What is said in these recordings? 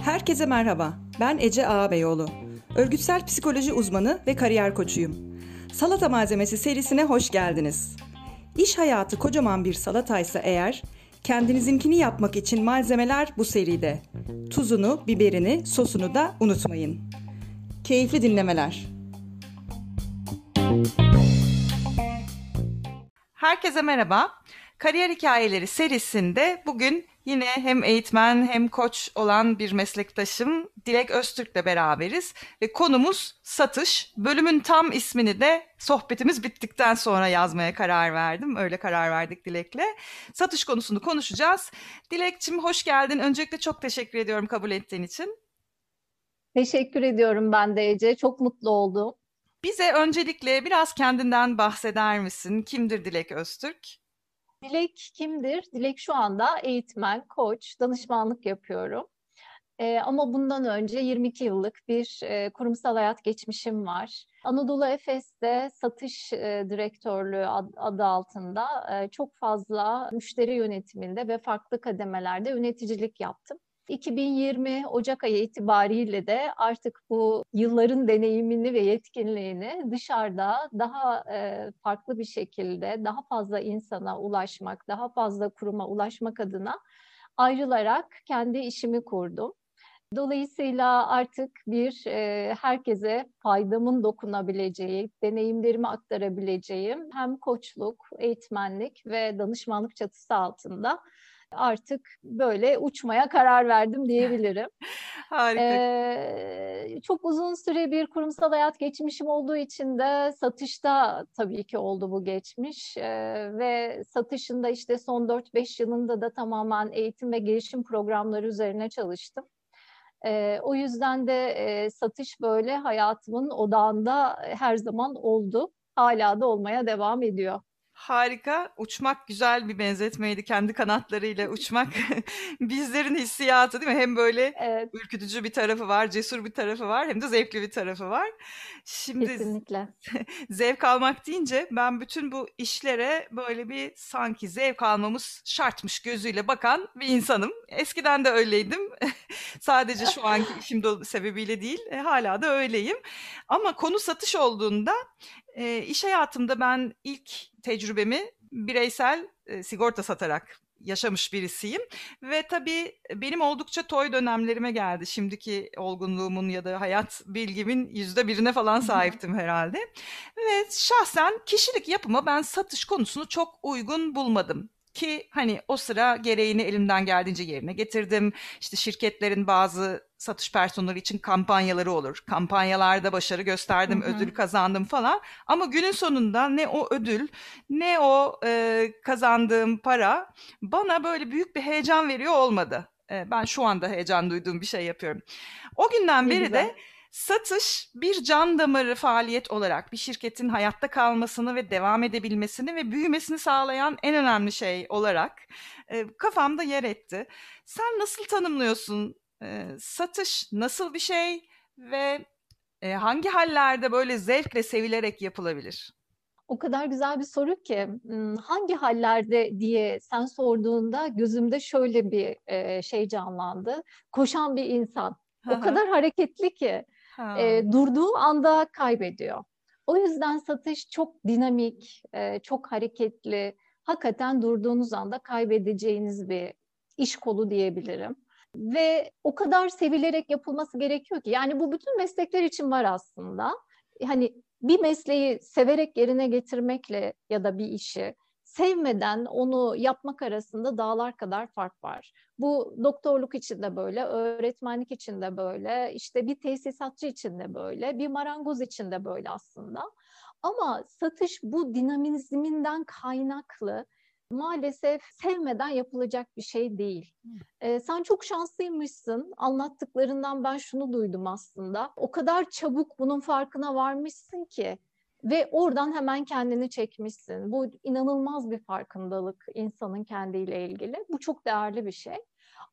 Herkese merhaba. Ben Ece Ağabeyoğlu. Örgütsel psikoloji uzmanı ve kariyer koçuyum. Salata malzemesi serisine hoş geldiniz. İş hayatı kocaman bir salataysa eğer, kendinizinkini yapmak için malzemeler bu seride. Tuzunu, biberini, sosunu da unutmayın. Keyifli dinlemeler. Herkese merhaba. Kariyer Hikayeleri serisinde bugün yine hem eğitmen hem koç olan bir meslektaşım Dilek Öztürk'le beraberiz ve konumuz satış. Bölümün tam ismini de sohbetimiz bittikten sonra yazmaya karar verdim. Öyle karar verdik Dilek'le. Satış konusunu konuşacağız. Dilek'cim hoş geldin. Öncelikle çok teşekkür ediyorum kabul ettiğin için. Teşekkür ediyorum ben de Ece. Çok mutlu oldum. Bize öncelikle biraz kendinden bahseder misin? Kimdir Dilek Öztürk? Dilek kimdir? Dilek şu anda eğitmen, koç, danışmanlık yapıyorum. Ee, ama bundan önce 22 yıllık bir e, kurumsal hayat geçmişim var. Anadolu Efes'te satış e, direktörlüğü ad, adı altında e, çok fazla müşteri yönetiminde ve farklı kademelerde yöneticilik yaptım. 2020 Ocak ayı itibariyle de artık bu yılların deneyimini ve yetkinliğini dışarıda daha e, farklı bir şekilde daha fazla insana ulaşmak, daha fazla kuruma ulaşmak adına ayrılarak kendi işimi kurdum. Dolayısıyla artık bir e, herkese faydamın dokunabileceği, deneyimlerimi aktarabileceğim hem koçluk, eğitmenlik ve danışmanlık çatısı altında artık böyle uçmaya karar verdim diyebilirim. Harika. Ee, çok uzun süre bir kurumsal hayat geçmişim olduğu için de satışta tabii ki oldu bu geçmiş ee, ve satışında işte son 4-5 yılında da tamamen eğitim ve gelişim programları üzerine çalıştım. E, o yüzden de e, satış böyle hayatımın odağında her zaman oldu. Hala da olmaya devam ediyor. Harika. Uçmak güzel bir benzetmeydi. Kendi kanatlarıyla uçmak. Bizlerin hissiyatı değil mi? Hem böyle evet. ürkütücü bir tarafı var, cesur bir tarafı var hem de zevkli bir tarafı var. Şimdi Kesinlikle. zevk almak deyince ben bütün bu işlere böyle bir sanki zevk almamız şartmış gözüyle bakan bir insanım. Eskiden de öyleydim. Sadece şu anki işim sebebiyle değil, e, hala da öyleyim. Ama konu satış olduğunda e, iş hayatımda ben ilk tecrübemi bireysel e, sigorta satarak yaşamış birisiyim ve tabii benim oldukça toy dönemlerime geldi. Şimdiki olgunluğumun ya da hayat bilgimin yüzde birine falan sahiptim herhalde. Ve şahsen kişilik yapıma ben satış konusunu çok uygun bulmadım ki hani o sıra gereğini elimden geldiğince yerine getirdim. İşte şirketlerin bazı satış personeli için kampanyaları olur. Kampanyalarda başarı gösterdim, hı hı. ödül kazandım falan. Ama günün sonunda ne o ödül ne o e, kazandığım para bana böyle büyük bir heyecan veriyor olmadı. E, ben şu anda heyecan duyduğum bir şey yapıyorum. O günden ne beri güzel. de Satış bir can damarı faaliyet olarak bir şirketin hayatta kalmasını ve devam edebilmesini ve büyümesini sağlayan en önemli şey olarak e, kafamda yer etti. Sen nasıl tanımlıyorsun? E, satış nasıl bir şey ve e, hangi hallerde böyle zevkle sevilerek yapılabilir? O kadar güzel bir soru ki hangi hallerde diye sen sorduğunda gözümde şöyle bir e, şey canlandı. Koşan bir insan. O kadar hareketli ki e, durduğu anda kaybediyor. O yüzden satış çok dinamik, e, çok hareketli. Hakikaten durduğunuz anda kaybedeceğiniz bir iş kolu diyebilirim. Ve o kadar sevilerek yapılması gerekiyor ki. Yani bu bütün meslekler için var aslında. Hani bir mesleği severek yerine getirmekle ya da bir işi sevmeden onu yapmak arasında dağlar kadar fark var. Bu doktorluk için de böyle, öğretmenlik için de böyle, işte bir tesisatçı için de böyle, bir marangoz için de böyle aslında. Ama satış bu dinamizminden kaynaklı maalesef sevmeden yapılacak bir şey değil. Ee, sen çok şanslıymışsın. Anlattıklarından ben şunu duydum aslında. O kadar çabuk bunun farkına varmışsın ki ve oradan hemen kendini çekmişsin. Bu inanılmaz bir farkındalık insanın kendiyle ilgili. Bu çok değerli bir şey.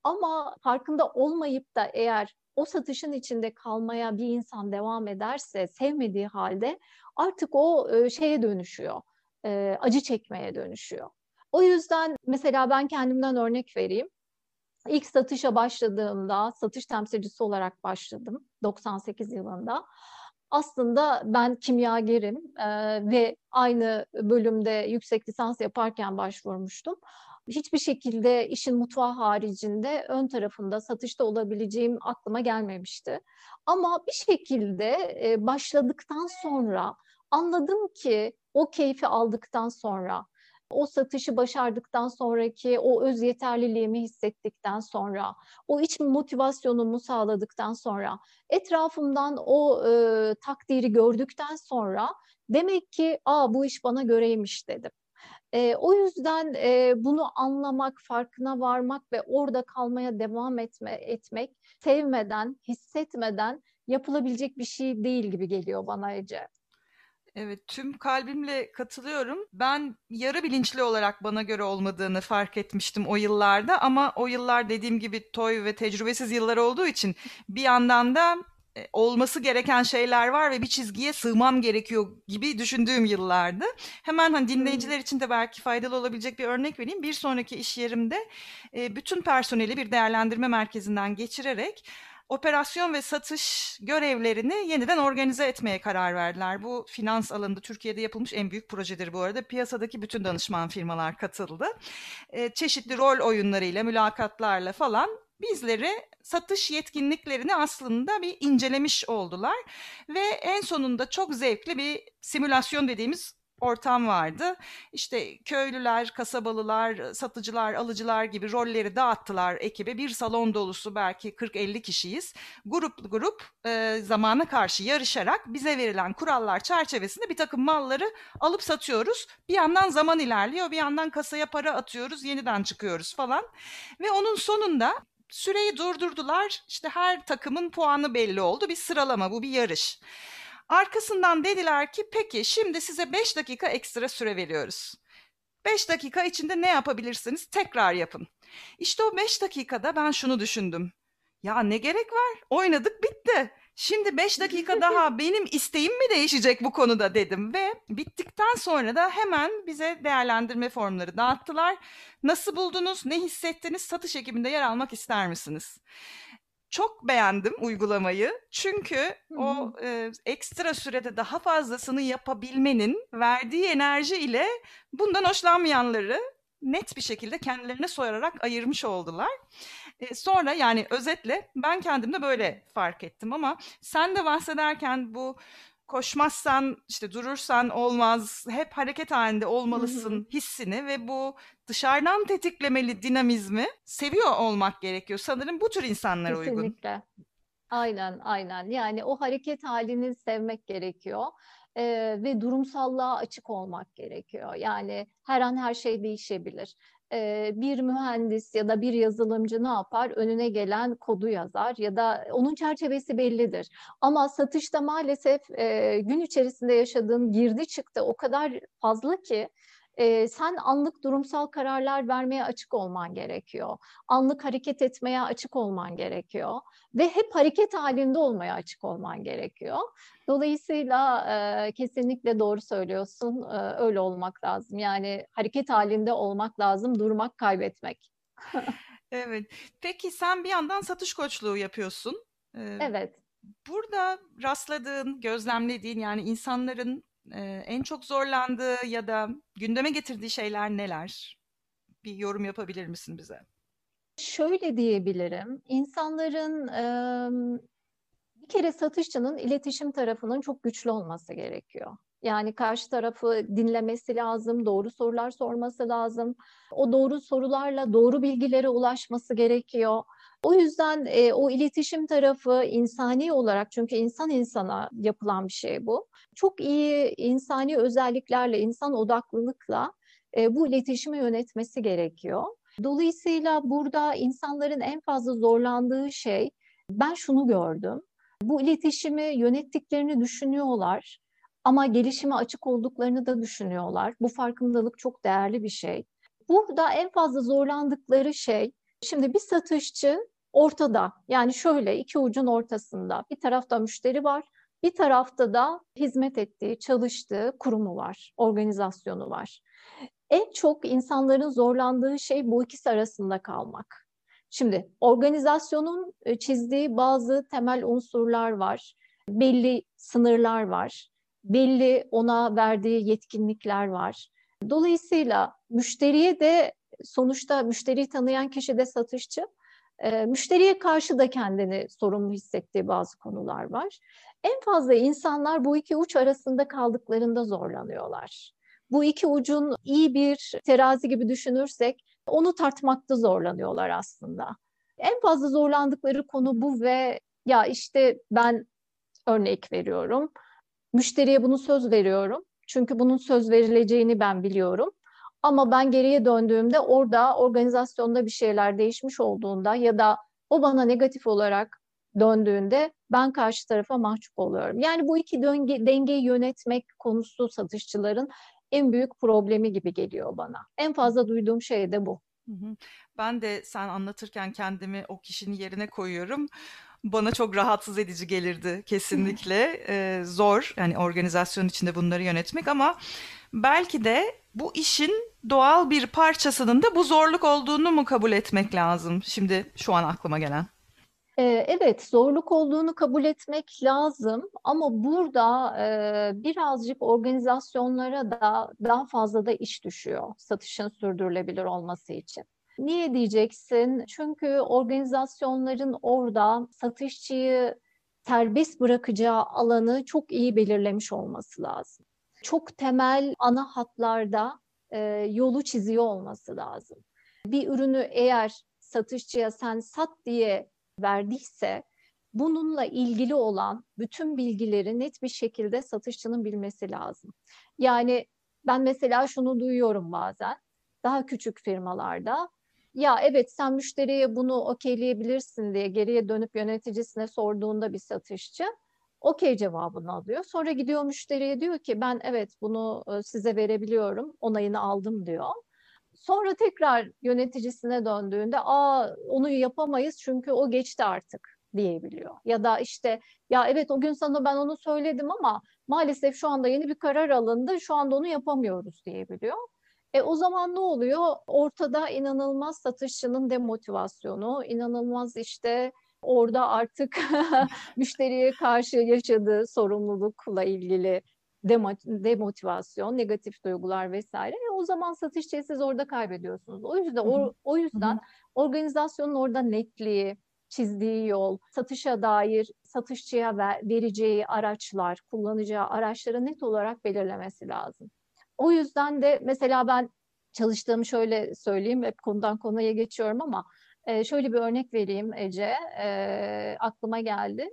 Ama farkında olmayıp da eğer o satışın içinde kalmaya bir insan devam ederse sevmediği halde artık o şeye dönüşüyor. Acı çekmeye dönüşüyor. O yüzden mesela ben kendimden örnek vereyim. İlk satışa başladığımda satış temsilcisi olarak başladım 98 yılında. Aslında ben kimyagerim e, ve aynı bölümde yüksek lisans yaparken başvurmuştum. Hiçbir şekilde işin mutfağı haricinde ön tarafında satışta olabileceğim aklıma gelmemişti. Ama bir şekilde e, başladıktan sonra anladım ki o keyfi aldıktan sonra o satışı başardıktan sonraki o öz yeterliliğimi hissettikten sonra, o iç motivasyonumu sağladıktan sonra, etrafımdan o e, takdiri gördükten sonra demek ki aa bu iş bana göreymiş dedim. E, o yüzden e, bunu anlamak, farkına varmak ve orada kalmaya devam etme, etmek sevmeden, hissetmeden yapılabilecek bir şey değil gibi geliyor bana Ece. Evet, tüm kalbimle katılıyorum. Ben yarı bilinçli olarak bana göre olmadığını fark etmiştim o yıllarda ama o yıllar dediğim gibi toy ve tecrübesiz yıllar olduğu için bir yandan da e, olması gereken şeyler var ve bir çizgiye sığmam gerekiyor gibi düşündüğüm yıllardı. Hemen hani dinleyiciler için de belki faydalı olabilecek bir örnek vereyim. Bir sonraki iş yerimde e, bütün personeli bir değerlendirme merkezinden geçirerek operasyon ve satış görevlerini yeniden organize etmeye karar verdiler. Bu finans alanında Türkiye'de yapılmış en büyük projedir bu arada. Piyasadaki bütün danışman firmalar katıldı. E, çeşitli rol oyunlarıyla, mülakatlarla falan bizleri satış yetkinliklerini aslında bir incelemiş oldular ve en sonunda çok zevkli bir simülasyon dediğimiz ortam vardı. İşte köylüler, kasabalılar, satıcılar, alıcılar gibi rolleri dağıttılar ekibe. Bir salon dolusu belki 40-50 kişiyiz. Grup grup e, zamana karşı yarışarak bize verilen kurallar çerçevesinde bir takım malları alıp satıyoruz. Bir yandan zaman ilerliyor, bir yandan kasaya para atıyoruz, yeniden çıkıyoruz falan. Ve onun sonunda süreyi durdurdular. İşte her takımın puanı belli oldu. Bir sıralama, bu bir yarış. Arkasından dediler ki peki şimdi size 5 dakika ekstra süre veriyoruz. 5 dakika içinde ne yapabilirsiniz tekrar yapın. İşte o 5 dakikada ben şunu düşündüm. Ya ne gerek var? Oynadık bitti. Şimdi 5 dakika daha benim isteğim mi değişecek bu konuda dedim ve bittikten sonra da hemen bize değerlendirme formları dağıttılar. Nasıl buldunuz, ne hissettiniz, satış ekibinde yer almak ister misiniz? Çok beğendim uygulamayı. Çünkü Hı-hı. o e, ekstra sürede daha fazlasını yapabilmenin verdiği enerji ile bundan hoşlanmayanları net bir şekilde kendilerine sorarak ayırmış oldular. E, sonra yani özetle ben kendimde böyle fark ettim ama sen de bahsederken bu koşmazsan işte durursan olmaz hep hareket halinde olmalısın hissini ve bu dışarıdan tetiklemeli dinamizmi seviyor olmak gerekiyor. Sanırım bu tür insanlara Kesinlikle. uygun. Kesinlikle. Aynen aynen yani o hareket halini sevmek gerekiyor. Ee, ve durumsallığa açık olmak gerekiyor. Yani her an her şey değişebilir bir mühendis ya da bir yazılımcı ne yapar? Önüne gelen kodu yazar ya da onun çerçevesi bellidir. Ama satışta maalesef gün içerisinde yaşadığın girdi çıktı o kadar fazla ki e, sen anlık durumsal kararlar vermeye açık olman gerekiyor. Anlık hareket etmeye açık olman gerekiyor. Ve hep hareket halinde olmaya açık olman gerekiyor. Dolayısıyla e, kesinlikle doğru söylüyorsun. E, öyle olmak lazım. Yani hareket halinde olmak lazım, durmak, kaybetmek. evet. Peki sen bir yandan satış koçluğu yapıyorsun. Ee, evet. Burada rastladığın, gözlemlediğin yani insanların en çok zorlandığı ya da gündeme getirdiği şeyler neler? Bir yorum yapabilir misin bize? Şöyle diyebilirim. İnsanların bir kere satışçının iletişim tarafının çok güçlü olması gerekiyor. Yani karşı tarafı dinlemesi lazım, doğru sorular sorması lazım. O doğru sorularla doğru bilgilere ulaşması gerekiyor. O yüzden e, o iletişim tarafı insani olarak çünkü insan insana yapılan bir şey bu. Çok iyi insani özelliklerle, insan odaklılıkla e, bu iletişimi yönetmesi gerekiyor. Dolayısıyla burada insanların en fazla zorlandığı şey ben şunu gördüm. Bu iletişimi yönettiklerini düşünüyorlar ama gelişime açık olduklarını da düşünüyorlar. Bu farkındalık çok değerli bir şey. Burada en fazla zorlandıkları şey, şimdi bir satışçı ortada. Yani şöyle iki ucun ortasında. Bir tarafta müşteri var, bir tarafta da hizmet ettiği, çalıştığı kurumu var, organizasyonu var. En çok insanların zorlandığı şey bu ikisi arasında kalmak. Şimdi organizasyonun e, çizdiği bazı temel unsurlar var. Belli sınırlar var. Belli ona verdiği yetkinlikler var. Dolayısıyla müşteriye de sonuçta müşteriyi tanıyan kişi de satışçı. Müşteriye karşı da kendini sorumlu hissettiği bazı konular var. En fazla insanlar bu iki uç arasında kaldıklarında zorlanıyorlar. Bu iki ucun iyi bir terazi gibi düşünürsek onu tartmakta zorlanıyorlar aslında. En fazla zorlandıkları konu bu ve ya işte ben örnek veriyorum. Müşteriye bunu söz veriyorum. Çünkü bunun söz verileceğini ben biliyorum. Ama ben geriye döndüğümde orada organizasyonda bir şeyler değişmiş olduğunda ya da o bana negatif olarak döndüğünde ben karşı tarafa mahcup oluyorum. Yani bu iki denge, dengeyi yönetmek konusu satışçıların en büyük problemi gibi geliyor bana. En fazla duyduğum şey de bu. Ben de sen anlatırken kendimi o kişinin yerine koyuyorum. Bana çok rahatsız edici gelirdi kesinlikle. ee, zor yani organizasyon içinde bunları yönetmek ama belki de bu işin doğal bir parçasının da bu zorluk olduğunu mu kabul etmek lazım? Şimdi şu an aklıma gelen. Evet, zorluk olduğunu kabul etmek lazım ama burada birazcık organizasyonlara da daha fazla da iş düşüyor satışın sürdürülebilir olması için. Niye diyeceksin? Çünkü organizasyonların orada satışçıyı serbest bırakacağı alanı çok iyi belirlemiş olması lazım. Çok temel ana hatlarda yolu çiziyor olması lazım. Bir ürünü eğer satışçıya sen sat diye verdiyse bununla ilgili olan bütün bilgileri net bir şekilde satışçının bilmesi lazım. Yani ben mesela şunu duyuyorum bazen daha küçük firmalarda ya evet sen müşteriye bunu okeyleyebilirsin diye geriye dönüp yöneticisine sorduğunda bir satışçı okey cevabını alıyor. Sonra gidiyor müşteriye diyor ki ben evet bunu size verebiliyorum onayını aldım diyor. Sonra tekrar yöneticisine döndüğünde aa onu yapamayız çünkü o geçti artık diyebiliyor. Ya da işte ya evet o gün sana ben onu söyledim ama maalesef şu anda yeni bir karar alındı şu anda onu yapamıyoruz diyebiliyor. E o zaman ne oluyor? Ortada inanılmaz satışçının demotivasyonu, inanılmaz işte orada artık müşteriye karşı yaşadığı sorumlulukla ilgili demotivasyon, negatif duygular vesaire. E o zaman satışçıyı siz orada kaybediyorsunuz. O yüzden o, o yüzden organizasyonun orada netliği, çizdiği yol, satışa dair satışçıya ver, vereceği araçlar, kullanacağı araçları net olarak belirlemesi lazım. O yüzden de mesela ben çalıştığım şöyle söyleyeyim, hep konudan konuya geçiyorum ama e, şöyle bir örnek vereyim Ece, e, aklıma geldi.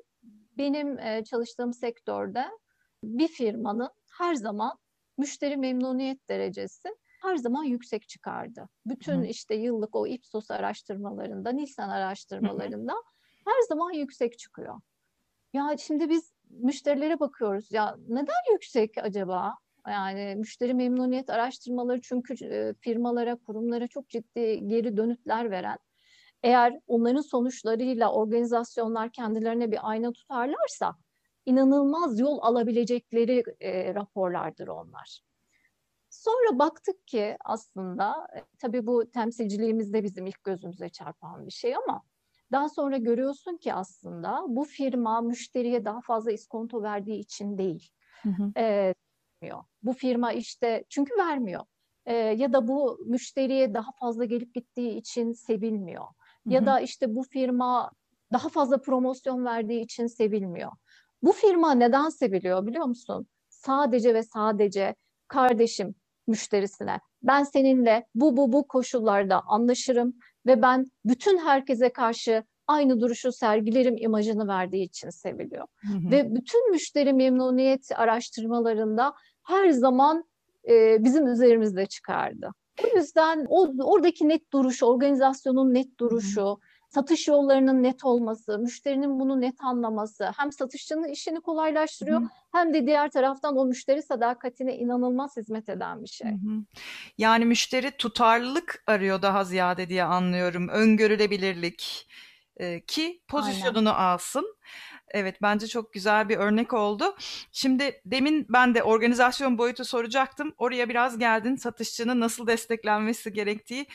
Benim e, çalıştığım sektörde bir firmanın her zaman müşteri memnuniyet derecesi her zaman yüksek çıkardı. Bütün Hı. işte yıllık o Ipsos araştırmalarında, Nielsen araştırmalarında Hı. her zaman yüksek çıkıyor. Ya şimdi biz müşterilere bakıyoruz. Ya neden yüksek acaba? Yani müşteri memnuniyet araştırmaları çünkü firmalara, kurumlara çok ciddi geri dönütler veren. Eğer onların sonuçlarıyla organizasyonlar kendilerine bir ayna tutarlarsa inanılmaz yol alabilecekleri e, raporlardır onlar. Sonra baktık ki aslında e, tabii bu temsilciliğimizde bizim ilk gözümüze çarpan bir şey ama daha sonra görüyorsun ki aslında bu firma müşteriye daha fazla iskonto verdiği için değil. Hı hı. E, bu firma işte çünkü vermiyor. E, ya da bu müşteriye daha fazla gelip gittiği için sevilmiyor. Hı hı. Ya da işte bu firma daha fazla promosyon verdiği için sevilmiyor. Bu firma neden seviliyor biliyor musun? Sadece ve sadece kardeşim müşterisine ben seninle bu bu bu koşullarda anlaşırım ve ben bütün herkese karşı aynı duruşu sergilerim imajını verdiği için seviliyor. Hı hı. Ve bütün müşteri memnuniyet araştırmalarında her zaman e, bizim üzerimizde çıkardı. O yüzden o oradaki net duruş, organizasyonun net duruşu, hı hı satış yollarının net olması, müşterinin bunu net anlaması hem satışçının işini kolaylaştırıyor Hı. hem de diğer taraftan o müşteri sadakatine inanılmaz hizmet eden bir şey. Hı hı. Yani müşteri tutarlılık arıyor daha ziyade diye anlıyorum. Öngörülebilirlik e, ki pozisyonunu Aynen. alsın. Evet bence çok güzel bir örnek oldu. Şimdi demin ben de organizasyon boyutu soracaktım. Oraya biraz geldin. Satışçının nasıl desteklenmesi gerektiği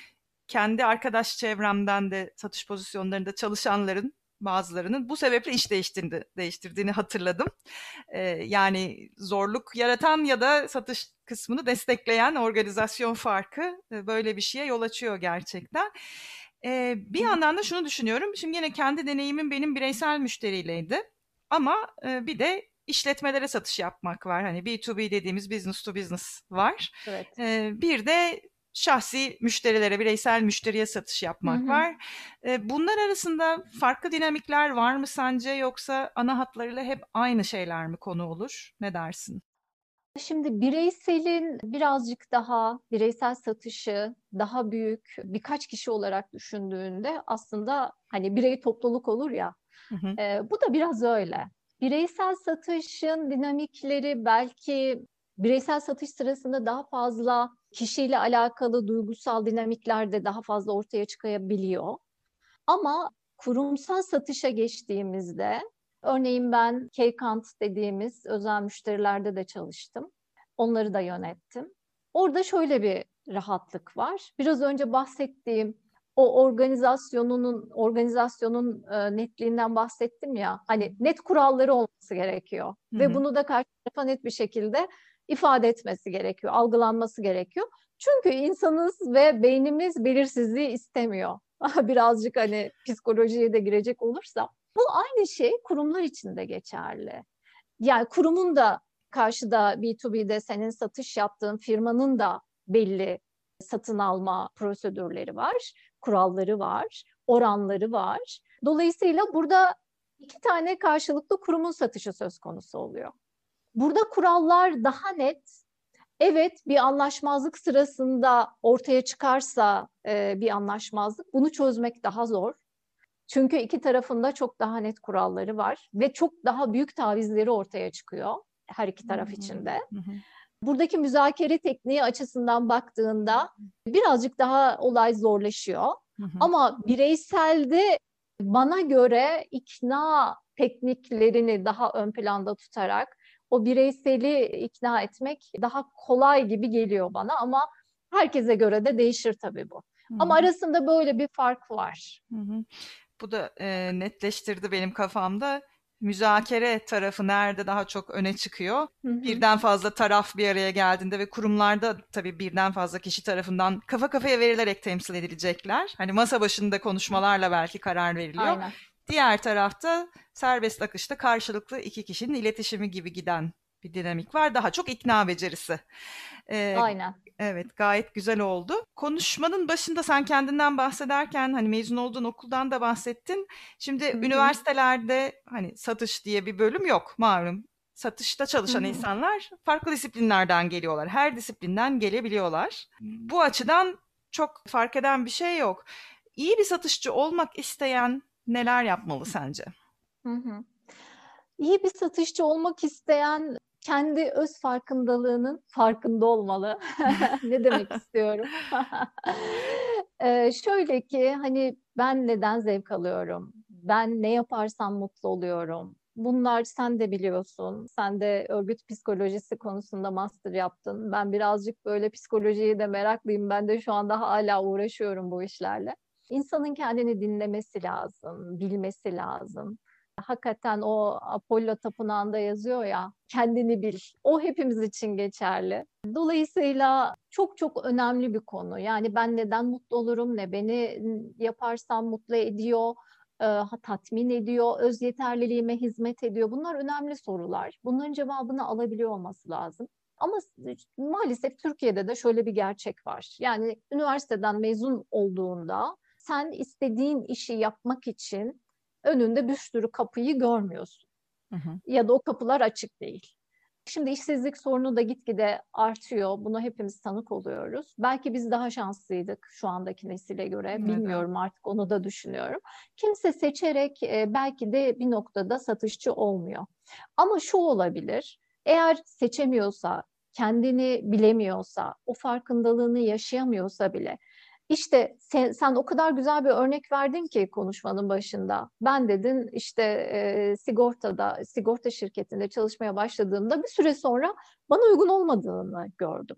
kendi arkadaş çevremden de satış pozisyonlarında çalışanların bazılarının bu sebeple iş değiştirdi, değiştirdiğini hatırladım. Ee, yani zorluk yaratan ya da satış kısmını destekleyen organizasyon farkı e, böyle bir şeye yol açıyor gerçekten. Ee, bir yandan da şunu düşünüyorum. Şimdi yine kendi deneyimim benim bireysel müşteriyleydi. Ama e, bir de işletmelere satış yapmak var. Hani B2B dediğimiz business to business var. Evet. Ee, bir de şahsi müşterilere, bireysel müşteriye satış yapmak hı hı. var. Bunlar arasında farklı dinamikler var mı sence yoksa ana hatlarıyla hep aynı şeyler mi konu olur? Ne dersin? Şimdi bireyselin birazcık daha bireysel satışı daha büyük birkaç kişi olarak düşündüğünde aslında hani birey topluluk olur ya hı hı. E, bu da biraz öyle. Bireysel satışın dinamikleri belki bireysel satış sırasında daha fazla kişiyle alakalı duygusal dinamikler de daha fazla ortaya çıkabiliyor. Ama kurumsal satışa geçtiğimizde örneğin ben K-Kant dediğimiz özel müşterilerde de çalıştım. Onları da yönettim. Orada şöyle bir rahatlık var. Biraz önce bahsettiğim o organizasyonunun organizasyonun e, netliğinden bahsettim ya. Hani net kuralları olması gerekiyor Hı-hı. ve bunu da karşı tarafa net bir şekilde ifade etmesi gerekiyor, algılanması gerekiyor. Çünkü insanız ve beynimiz belirsizliği istemiyor. Birazcık hani psikolojiye de girecek olursa. Bu aynı şey kurumlar için de geçerli. Yani kurumun da karşıda B2B'de senin satış yaptığın firmanın da belli satın alma prosedürleri var, kuralları var, oranları var. Dolayısıyla burada iki tane karşılıklı kurumun satışı söz konusu oluyor. Burada kurallar daha net. Evet bir anlaşmazlık sırasında ortaya çıkarsa e, bir anlaşmazlık bunu çözmek daha zor. Çünkü iki tarafında çok daha net kuralları var ve çok daha büyük tavizleri ortaya çıkıyor her iki taraf için de. Buradaki müzakere tekniği açısından baktığında birazcık daha olay zorlaşıyor. Ama bireyselde bana göre ikna tekniklerini daha ön planda tutarak o bireyseli ikna etmek daha kolay gibi geliyor bana ama herkese göre de değişir tabii bu. Hı-hı. Ama arasında böyle bir fark var. Hı-hı. Bu da e, netleştirdi benim kafamda. Müzakere tarafı nerede daha çok öne çıkıyor? Hı-hı. Birden fazla taraf bir araya geldiğinde ve kurumlarda tabii birden fazla kişi tarafından kafa kafaya verilerek temsil edilecekler. Hani masa başında konuşmalarla belki karar veriliyor. Aynen. Diğer tarafta serbest akışta karşılıklı iki kişinin iletişimi gibi giden bir dinamik var. Daha çok ikna becerisi. Ee, Aynen. Evet gayet güzel oldu. Konuşmanın başında sen kendinden bahsederken hani mezun olduğun okuldan da bahsettin. Şimdi Hı-hı. üniversitelerde hani satış diye bir bölüm yok malum. Satışta çalışan Hı-hı. insanlar farklı disiplinlerden geliyorlar. Her disiplinden gelebiliyorlar. Bu açıdan çok fark eden bir şey yok. İyi bir satışçı olmak isteyen neler yapmalı sence? Hı hı. İyi bir satışçı olmak isteyen kendi öz farkındalığının farkında olmalı. ne demek istiyorum? ee, şöyle ki hani ben neden zevk alıyorum? Ben ne yaparsam mutlu oluyorum. Bunlar sen de biliyorsun. Sen de örgüt psikolojisi konusunda master yaptın. Ben birazcık böyle psikolojiye de meraklıyım. Ben de şu anda hala uğraşıyorum bu işlerle. İnsanın kendini dinlemesi lazım, bilmesi lazım. Hakikaten o Apollo Tapınağı'nda yazıyor ya, kendini bil. O hepimiz için geçerli. Dolayısıyla çok çok önemli bir konu. Yani ben neden mutlu olurum, ne beni yaparsam mutlu ediyor, tatmin ediyor, öz yeterliliğime hizmet ediyor. Bunlar önemli sorular. Bunların cevabını alabiliyor olması lazım. Ama maalesef Türkiye'de de şöyle bir gerçek var. Yani üniversiteden mezun olduğunda sen istediğin işi yapmak için önünde bir sürü kapıyı görmüyorsun. Hı hı. Ya da o kapılar açık değil. Şimdi işsizlik sorunu da gitgide artıyor. Bunu hepimiz tanık oluyoruz. Belki biz daha şanslıydık şu andaki nesile göre. Bilmiyorum artık onu da düşünüyorum. Kimse seçerek e, belki de bir noktada satışçı olmuyor. Ama şu olabilir. Eğer seçemiyorsa, kendini bilemiyorsa, o farkındalığını yaşayamıyorsa bile İşte sen, sen o kadar güzel bir örnek verdin ki konuşmanın başında. Ben dedin işte e, sigortada, sigorta şirketinde çalışmaya başladığımda bir süre sonra bana uygun olmadığını gördüm.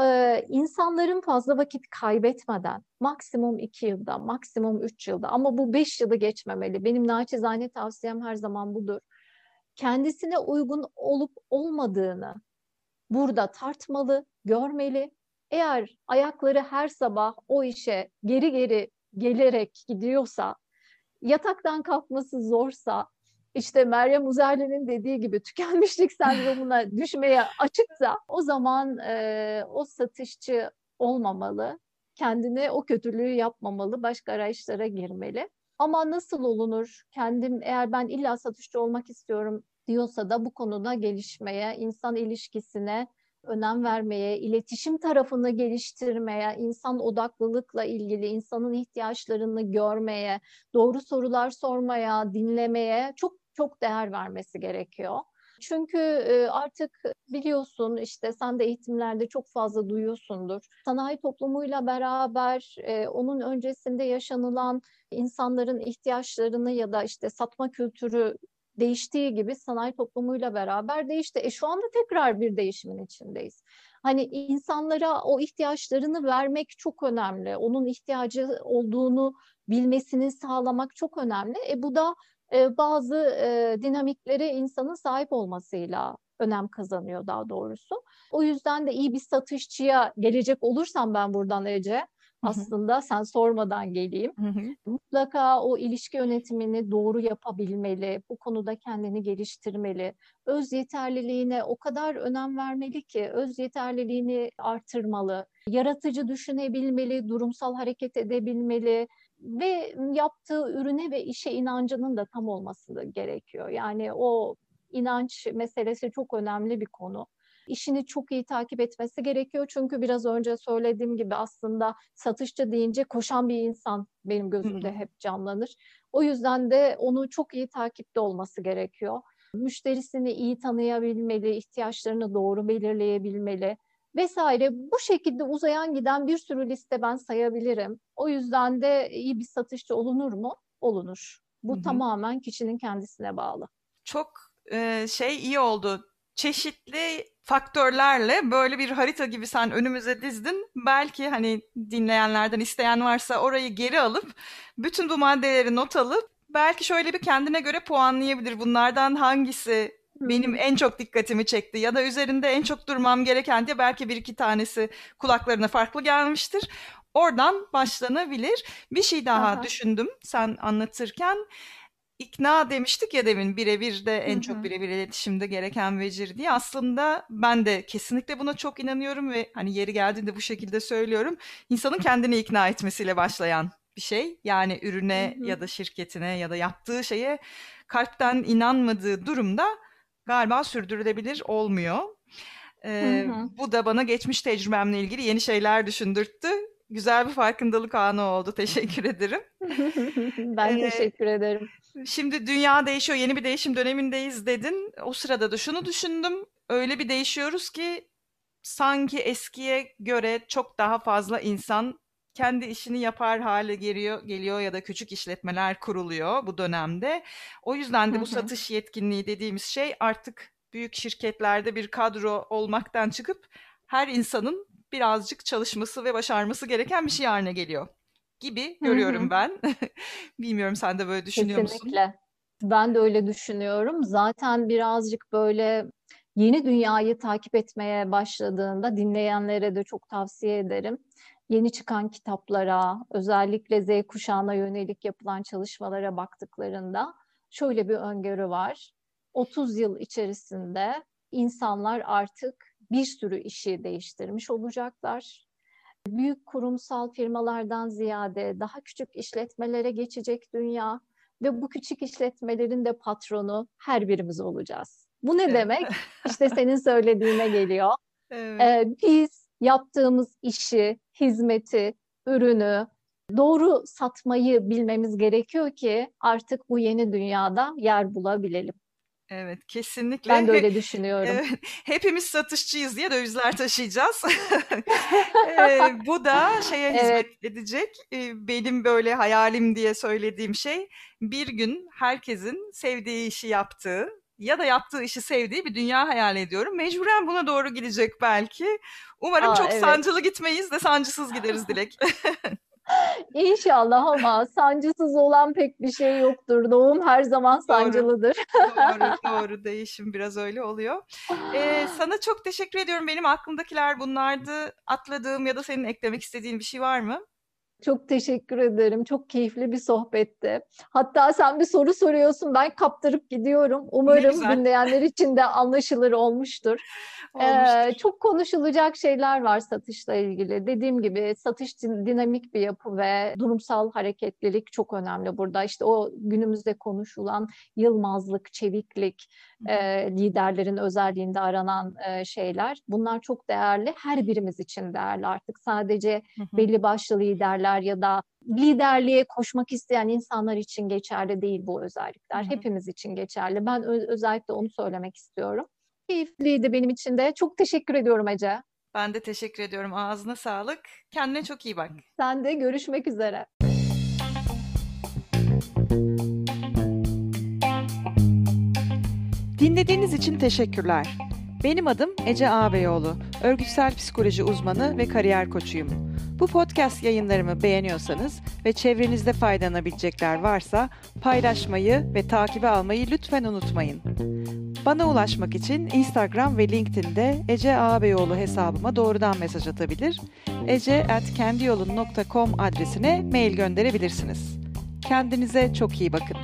Ee, insanların fazla vakit kaybetmeden maksimum iki yılda, maksimum üç yılda ama bu beş yılı geçmemeli. Benim naçizane tavsiyem her zaman budur. Kendisine uygun olup olmadığını burada tartmalı, görmeli eğer ayakları her sabah o işe geri geri gelerek gidiyorsa, yataktan kalkması zorsa, işte Meryem Uzerli'nin dediği gibi tükenmişlik sendromuna düşmeye açıksa o zaman e, o satışçı olmamalı, kendine o kötülüğü yapmamalı, başka araçlara girmeli. Ama nasıl olunur? Kendim eğer ben illa satışçı olmak istiyorum diyorsa da bu konuda gelişmeye, insan ilişkisine önem vermeye, iletişim tarafını geliştirmeye, insan odaklılıkla ilgili insanın ihtiyaçlarını görmeye, doğru sorular sormaya, dinlemeye çok çok değer vermesi gerekiyor. Çünkü artık biliyorsun işte sen de eğitimlerde çok fazla duyuyorsundur. Sanayi toplumuyla beraber onun öncesinde yaşanılan insanların ihtiyaçlarını ya da işte satma kültürü değiştiği gibi sanayi toplumuyla beraber değişti. E şu anda tekrar bir değişimin içindeyiz. Hani insanlara o ihtiyaçlarını vermek çok önemli. Onun ihtiyacı olduğunu bilmesini sağlamak çok önemli. E bu da e, bazı e, dinamiklere insanın sahip olmasıyla önem kazanıyor daha doğrusu. O yüzden de iyi bir satışçıya gelecek olursam ben buradan Ece, aslında sen sormadan geleyim. Mutlaka o ilişki yönetimini doğru yapabilmeli, bu konuda kendini geliştirmeli. Öz yeterliliğine o kadar önem vermeli ki öz yeterliliğini artırmalı. Yaratıcı düşünebilmeli, durumsal hareket edebilmeli ve yaptığı ürüne ve işe inancının da tam olması gerekiyor. Yani o inanç meselesi çok önemli bir konu işini çok iyi takip etmesi gerekiyor. Çünkü biraz önce söylediğim gibi aslında satışçı deyince koşan bir insan benim gözümde hep canlanır. O yüzden de onu çok iyi takipte olması gerekiyor. Müşterisini iyi tanıyabilmeli, ihtiyaçlarını doğru belirleyebilmeli vesaire. Bu şekilde uzayan giden bir sürü liste ben sayabilirim. O yüzden de iyi bir satışçı olunur mu? Olunur. Bu hı hı. tamamen kişinin kendisine bağlı. Çok e, şey iyi oldu çeşitli faktörlerle böyle bir harita gibi sen önümüze dizdin. Belki hani dinleyenlerden isteyen varsa orayı geri alıp bütün bu maddeleri not alıp belki şöyle bir kendine göre puanlayabilir. Bunlardan hangisi benim en çok dikkatimi çekti ya da üzerinde en çok durmam gereken diye belki bir iki tanesi kulaklarına farklı gelmiştir. Oradan başlanabilir. Bir şey daha Aha. düşündüm sen anlatırken ikna demiştik ya demin birebir de en çok birebir iletişimde gereken vecir diye. Aslında ben de kesinlikle buna çok inanıyorum ve hani yeri geldiğinde bu şekilde söylüyorum. İnsanın kendini ikna etmesiyle başlayan bir şey. Yani ürüne ya da şirketine ya da yaptığı şeye kalpten inanmadığı durumda galiba sürdürülebilir olmuyor. Ee, bu da bana geçmiş tecrübemle ilgili yeni şeyler düşündürttü. Güzel bir farkındalık anı oldu. Teşekkür ederim. ben ee, teşekkür ederim. Şimdi dünya değişiyor, yeni bir değişim dönemindeyiz dedin. O sırada da şunu düşündüm. Öyle bir değişiyoruz ki sanki eskiye göre çok daha fazla insan kendi işini yapar hale geliyor, geliyor ya da küçük işletmeler kuruluyor bu dönemde. O yüzden de bu satış yetkinliği dediğimiz şey artık büyük şirketlerde bir kadro olmaktan çıkıp her insanın birazcık çalışması ve başarması gereken bir şey haline geliyor gibi görüyorum Hı-hı. ben. Bilmiyorum sen de böyle düşünüyor Kesinlikle. musun? Ben de öyle düşünüyorum. Zaten birazcık böyle yeni dünyayı takip etmeye başladığında dinleyenlere de çok tavsiye ederim. Yeni çıkan kitaplara, özellikle Z kuşağına yönelik yapılan çalışmalara baktıklarında şöyle bir öngörü var. 30 yıl içerisinde insanlar artık bir sürü işi değiştirmiş olacaklar büyük kurumsal firmalardan ziyade daha küçük işletmelere geçecek dünya ve bu küçük işletmelerin de patronu her birimiz olacağız. Bu ne demek? İşte senin söylediğine geliyor. Evet. Ee, biz yaptığımız işi, hizmeti, ürünü doğru satmayı bilmemiz gerekiyor ki artık bu yeni dünyada yer bulabilelim. Evet, kesinlikle. Ben de öyle düşünüyorum. Evet, hepimiz satışçıyız diye dövizler taşıyacağız. e, bu da şeye hizmet evet. edecek. E, benim böyle hayalim diye söylediğim şey bir gün herkesin sevdiği işi yaptığı ya da yaptığı işi sevdiği bir dünya hayal ediyorum. Mecburen buna doğru gidecek belki. Umarım Aa, çok evet. sancılı gitmeyiz de sancısız gideriz Dilek. İnşallah ama sancısız olan pek bir şey yoktur. Doğum her zaman sancılıdır. Doğru, doğru, doğru. Değişim biraz öyle oluyor. Ee, sana çok teşekkür ediyorum. Benim aklımdakiler bunlardı. Atladığım ya da senin eklemek istediğin bir şey var mı? Çok teşekkür ederim. Çok keyifli bir sohbetti. Hatta sen bir soru soruyorsun. Ben kaptırıp gidiyorum. Umarım dinleyenler için de anlaşılır olmuştur. Ee, çok konuşulacak şeyler var satışla ilgili. Dediğim gibi satış dinamik bir yapı ve durumsal hareketlilik çok önemli burada. İşte o günümüzde konuşulan yılmazlık, çeviklik, e, liderlerin özelliğinde aranan e, şeyler. Bunlar çok değerli. Her birimiz için değerli artık. Sadece belli başlı liderler ya da liderliğe koşmak isteyen insanlar için geçerli değil bu özellikler. Hepimiz için geçerli. Ben özellikle onu söylemek istiyorum. Keyifliydi benim için de. Çok teşekkür ediyorum Ece. Ben de teşekkür ediyorum. Ağzına sağlık. Kendine çok iyi bak. Sen de görüşmek üzere. Dinlediğiniz için teşekkürler. Benim adım Ece Ağabeyoğlu. Örgütsel psikoloji uzmanı ve kariyer koçuyum. Bu podcast yayınlarımı beğeniyorsanız ve çevrenizde faydalanabilecekler varsa paylaşmayı ve takibe almayı lütfen unutmayın. Bana ulaşmak için Instagram ve LinkedIn'de Ece Ağabeyoğlu hesabıma doğrudan mesaj atabilir, ece.kendiyolun.com adresine mail gönderebilirsiniz. Kendinize çok iyi bakın.